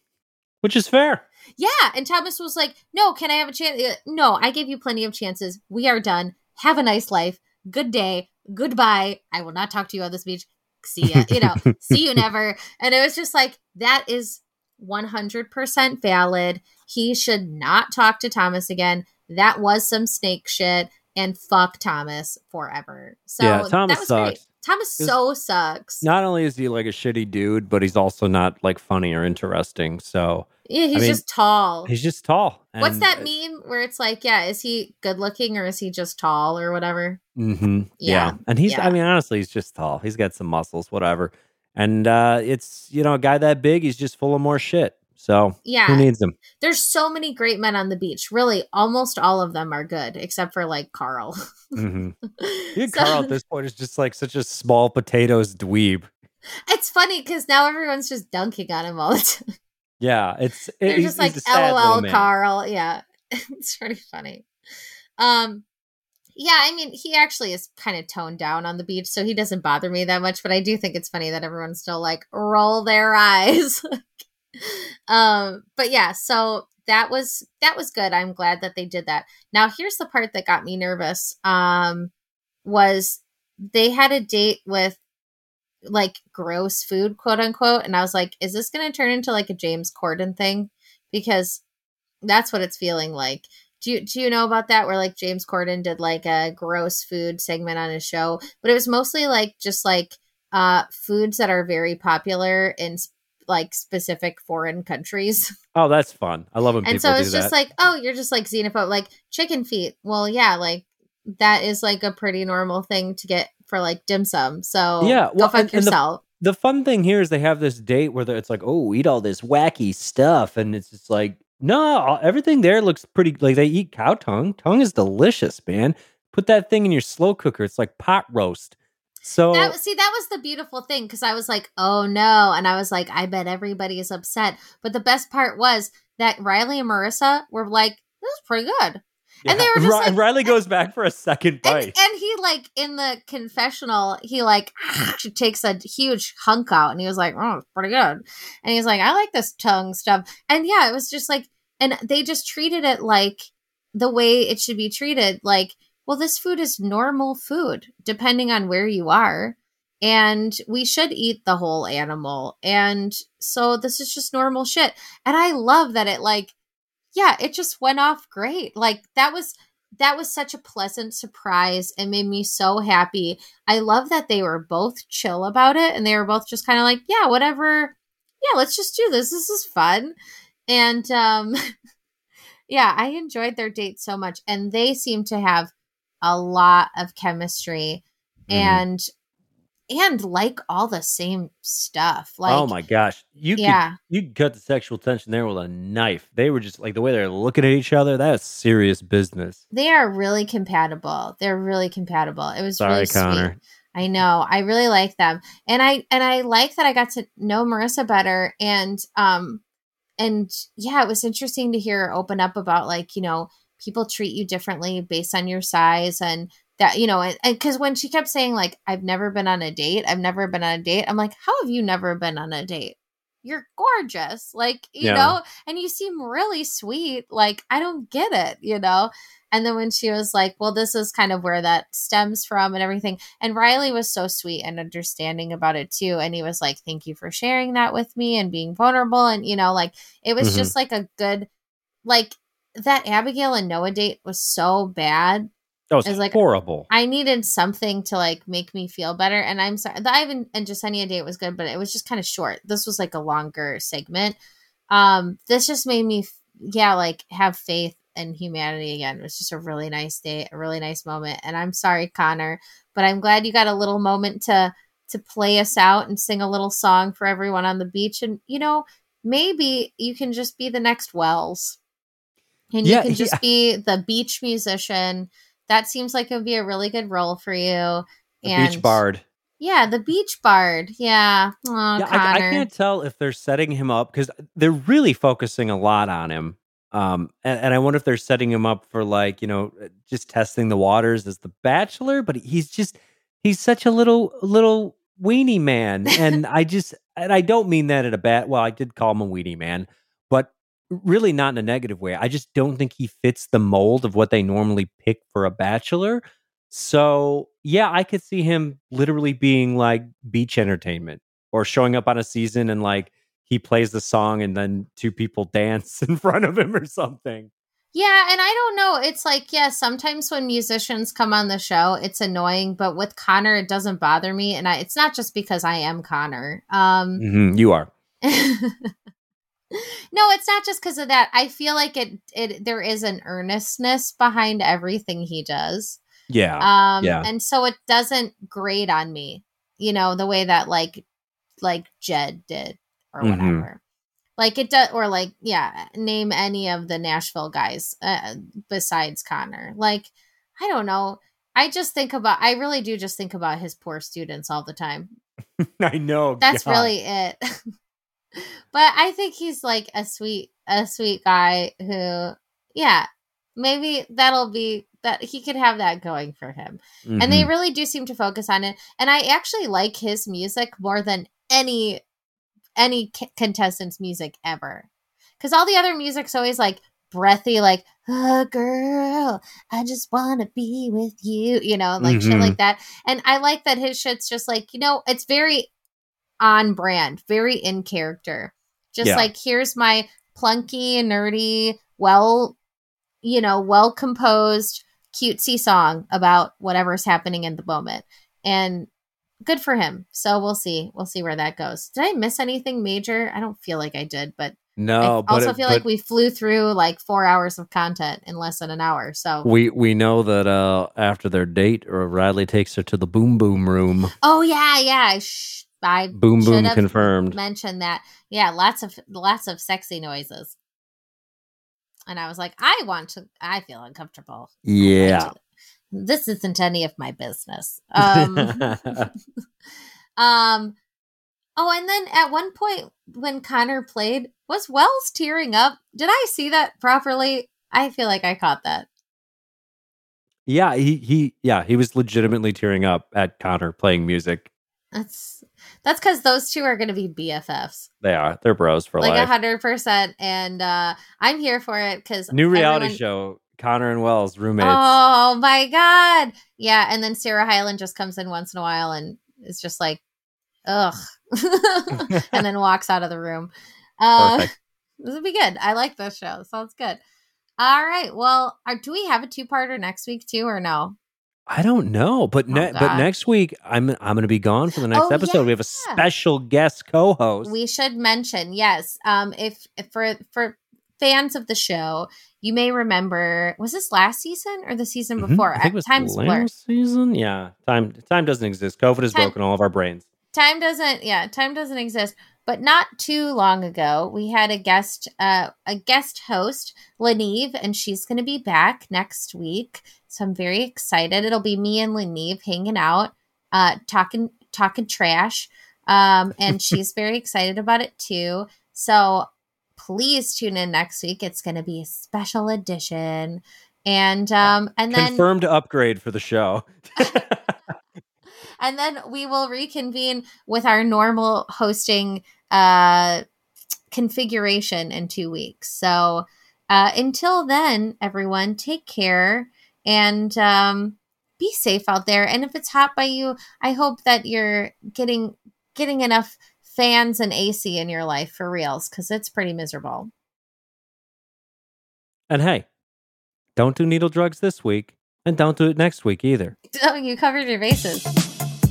Which is fair. Yeah. And Thomas was like, No, can I have a chance? Uh, no, I gave you plenty of chances. We are done. Have a nice life. good day, goodbye. I will not talk to you on this beach. See ya, you know, see you never. And it was just like, that is 100% valid. He should not talk to Thomas again. That was some snake shit and fuck Thomas forever. So Yeah, Thomas that was sucks. great. Thomas so sucks. Not only is he like a shitty dude, but he's also not like funny or interesting. So yeah, he's I mean, just tall. he's just tall. What's that meme where it's like, yeah, is he good looking or is he just tall or whatever? Mm-hmm. Yeah. Yeah, And he's, yeah. I mean, honestly, he's just tall. He's got some muscles, whatever. And uh, it's, you know, a guy that big, he's just full of more shit. So yeah, who needs them? There's so many great men on the beach. Really, almost all of them are good, except for like Karl. hmm So- Karl at this point is just like such a small potatoes dweeb. It's funny because now everyone's just dunking on him all the time. Yeah. It's, it, They're just like he's a sad little LOL. Karl. Yeah. it's pretty funny. Um yeah, I mean, he actually is kind of toned down on the beach, so he doesn't bother me that much, but I do think it's funny that everyone's still like roll their eyes. um but yeah, so that was that was good. I'm glad that they did that. Now, here's the part that got me nervous. Um was they had a date with like gross food, quote unquote. And I was like, is this going to turn into like a James Corden thing? Because that's what it's feeling like. Do you, do you know about that? Where like James Corden did like a gross food segment on his show, but it was mostly like just like uh foods that are very popular in like specific foreign countries. Oh, that's fun. I love when and so it's just that. like, oh, you're just like xenophobe, like chicken feet. Well, yeah, like that is like a pretty normal thing to get for like dim sum. So Yeah, go fuck and- and the- yourself. the fun thing here is they have this date where it's like, oh, eat all this wacky stuff, and it's just like, no, everything there looks pretty. Like they eat cow tongue. Tongue is delicious, man. Put that thing in your slow cooker. It's like pot roast. So That see, that was the beautiful thing because I was like, "Oh no," and I was like, "I bet everybody is upset." But the best part was that Riley and Maurissa were like, "This is pretty good," and they were just Ri- like- Riley goes back for a second and, bite. and he like in the confessional, he like takes a huge hunk out, and he was like, "Oh, it's pretty good," and he's like, "I like this tongue stuff," and yeah, it was just like, and they just treated it like the way it should be treated, like. Well, this food is normal food, depending on where you are and we should eat the whole animal and so this is just normal shit. And i love that it like yeah it just went off great. Like that was that was such a pleasant surprise and made me so happy. I love that they were both chill about it and they were both just kind of like yeah whatever. Yeah let's just do this. This is fun. And um yeah i enjoyed their date so much and they seem to have a lot of chemistry Mhm. and and like all the same stuff like oh my gosh, you yeah could you could cut the sexual tension there with a knife. They were just like the way they're looking at each other. That's serious business. they are really compatible they're really compatible it was Sorry, really Connor. sweet i know i really like them and i and i like that i got to know maurissa better and um and yeah it was interesting to hear her open up about like you know people treat you differently based on your size and that you know and because when she kept saying like i've never been on a date i've never been on a date i'm like how have you never been on a date you're gorgeous like you Yeah. know and you seem really sweet like i don't get it you know and then when she was like well this is kind of where that stems from and everything and riley was so sweet and understanding about it too and he was like thank you for sharing that with me and being vulnerable and you know like it was Mhm. just like a good like that abigail and noah date was so bad That was It's like- horrible. I needed something to like make me feel better. And I'm sorry, the Ivan and Jessenia date was good, but it was just kind of short. This was like a longer segment. Um, this just made me, yeah, like have faith in humanity again. It was just a really nice day, a really nice moment. And I'm sorry, Connor, but I'm glad you got a little moment to to play us out and sing a little song for everyone on the beach. And you know, maybe you can just be the next Wells, and Yeah, you can just yeah. be the beach musician that seems like it would be a really good role for you. The and beach bard. Yeah, the beach bard. Yeah. Oh, yeah, I, I can't tell if they're setting him up because they're really focusing a lot on him. Um, and, and I wonder if they're setting him up for like you know just testing the waters as the Bachelor, but he's just he's such a little little weenie man, and I just and I don't mean that in a bad. Well, I did call him a weenie man, but really not in a negative way. I just don't think he fits the mold of what they normally pick for a Bachelor. So yeah, I could see him literally being like beach entertainment or showing up on a season and like he plays the song and then two people dance in front of him or something. Yeah, and I don't know. It's like, yeah, sometimes when musicians come on the show, it's annoying, but with Connor, it doesn't bother me. And I, it's not just because I am Connor. Um, mm-hmm, you are. no, it's not just because of that. I feel like it, it, there is an earnestness behind everything he does. Yeah. Um, yeah. and so it doesn't grate on me, you know, the way that like, like Jed did or Mhm. whatever. Like it does, or like, yeah, name any of the Nashville guys uh, besides Connor. Like, I don't know. I just think about, I really do just think about his poor students all the time. I know. That's God. really it. but I think he's like a sweet, a sweet guy who, yeah, maybe that'll be that he could have that going for him and they Mhm. really do seem to focus on it and i actually like his music more than any any c- contestant's music ever because all the other music's always like breathy like oh girl i just want to be with you you know like shit Mhm. like that and i like that his shit's just like you know it's very on brand very in character. Just Yeah. like here's my plunky nerdy well you know well composed cutesy song about whatever's happening in the moment. And good for him. So we'll see. We'll see where that goes. Did i miss anything major? I don't feel like i did but no, i also it- feel like we flew through like four hours of content in less than an hour so. We we know that uh after their date, or Riley takes her to the boom boom room. oh yeah yeah. Shh, i Boom boom have confirmed. mentioned that yeah lots of lots of sexy noises and i was like i want to i feel uncomfortable Yeah. this isn't any of my business um Um Oh, and then at one point when Connor played, was Wells tearing up? Did I see that properly? I feel like I caught that. yeah, he he yeah, he was legitimately tearing up at Connor playing music. That's that's because those two are going to be BFFs, They are. They're bros for like hundred percent. And uh I'm here for it because New reality show, Connor and Wells, roommates. Oh my god, yeah. And then Sarah Hyland just comes in once in a while and is just like, ugh, and then walks out of the room. Uh, This would be good. I like this show. Sounds good. All right. Well, are, do we have a two-parter next week too, or no? I don't know, but ne- Oh, but next week I'm I'm going to be gone for the next Oh, episode. We have a special guest co-host. We should mention, yes. Um, if, if for for fans of the show, you may remember, was this last season or the season Mhm. before? I think it was Time's last blur. season. Yeah, time time doesn't exist. COVID has Time- broken all of our brains. time doesn't yeah time doesn't exist but not too long ago we had a guest uh a guest host Leneve and she's going to be back next week. So i'm very excited. It'll be me and Leneve hanging out uh talking talking trash um and she's very excited about it too. So please tune in next week. It's going to be a special edition. And um and then Confirmed upgrade for the show. and then we will reconvene with our normal hosting uh configuration in two weeks so uh until then everyone take care and um be safe out there and if it's hot by you i hope that you're getting getting enough fans and ac in your life for reals because it's pretty miserable and hey, don't do needle drugs this week, and don't do it next week either. oh you covered your bases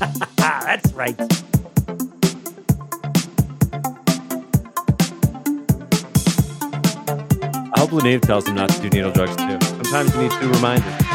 Ah, that's right. I hope Leneve tells him not to do needle drugs too. Sometimes you need two reminders.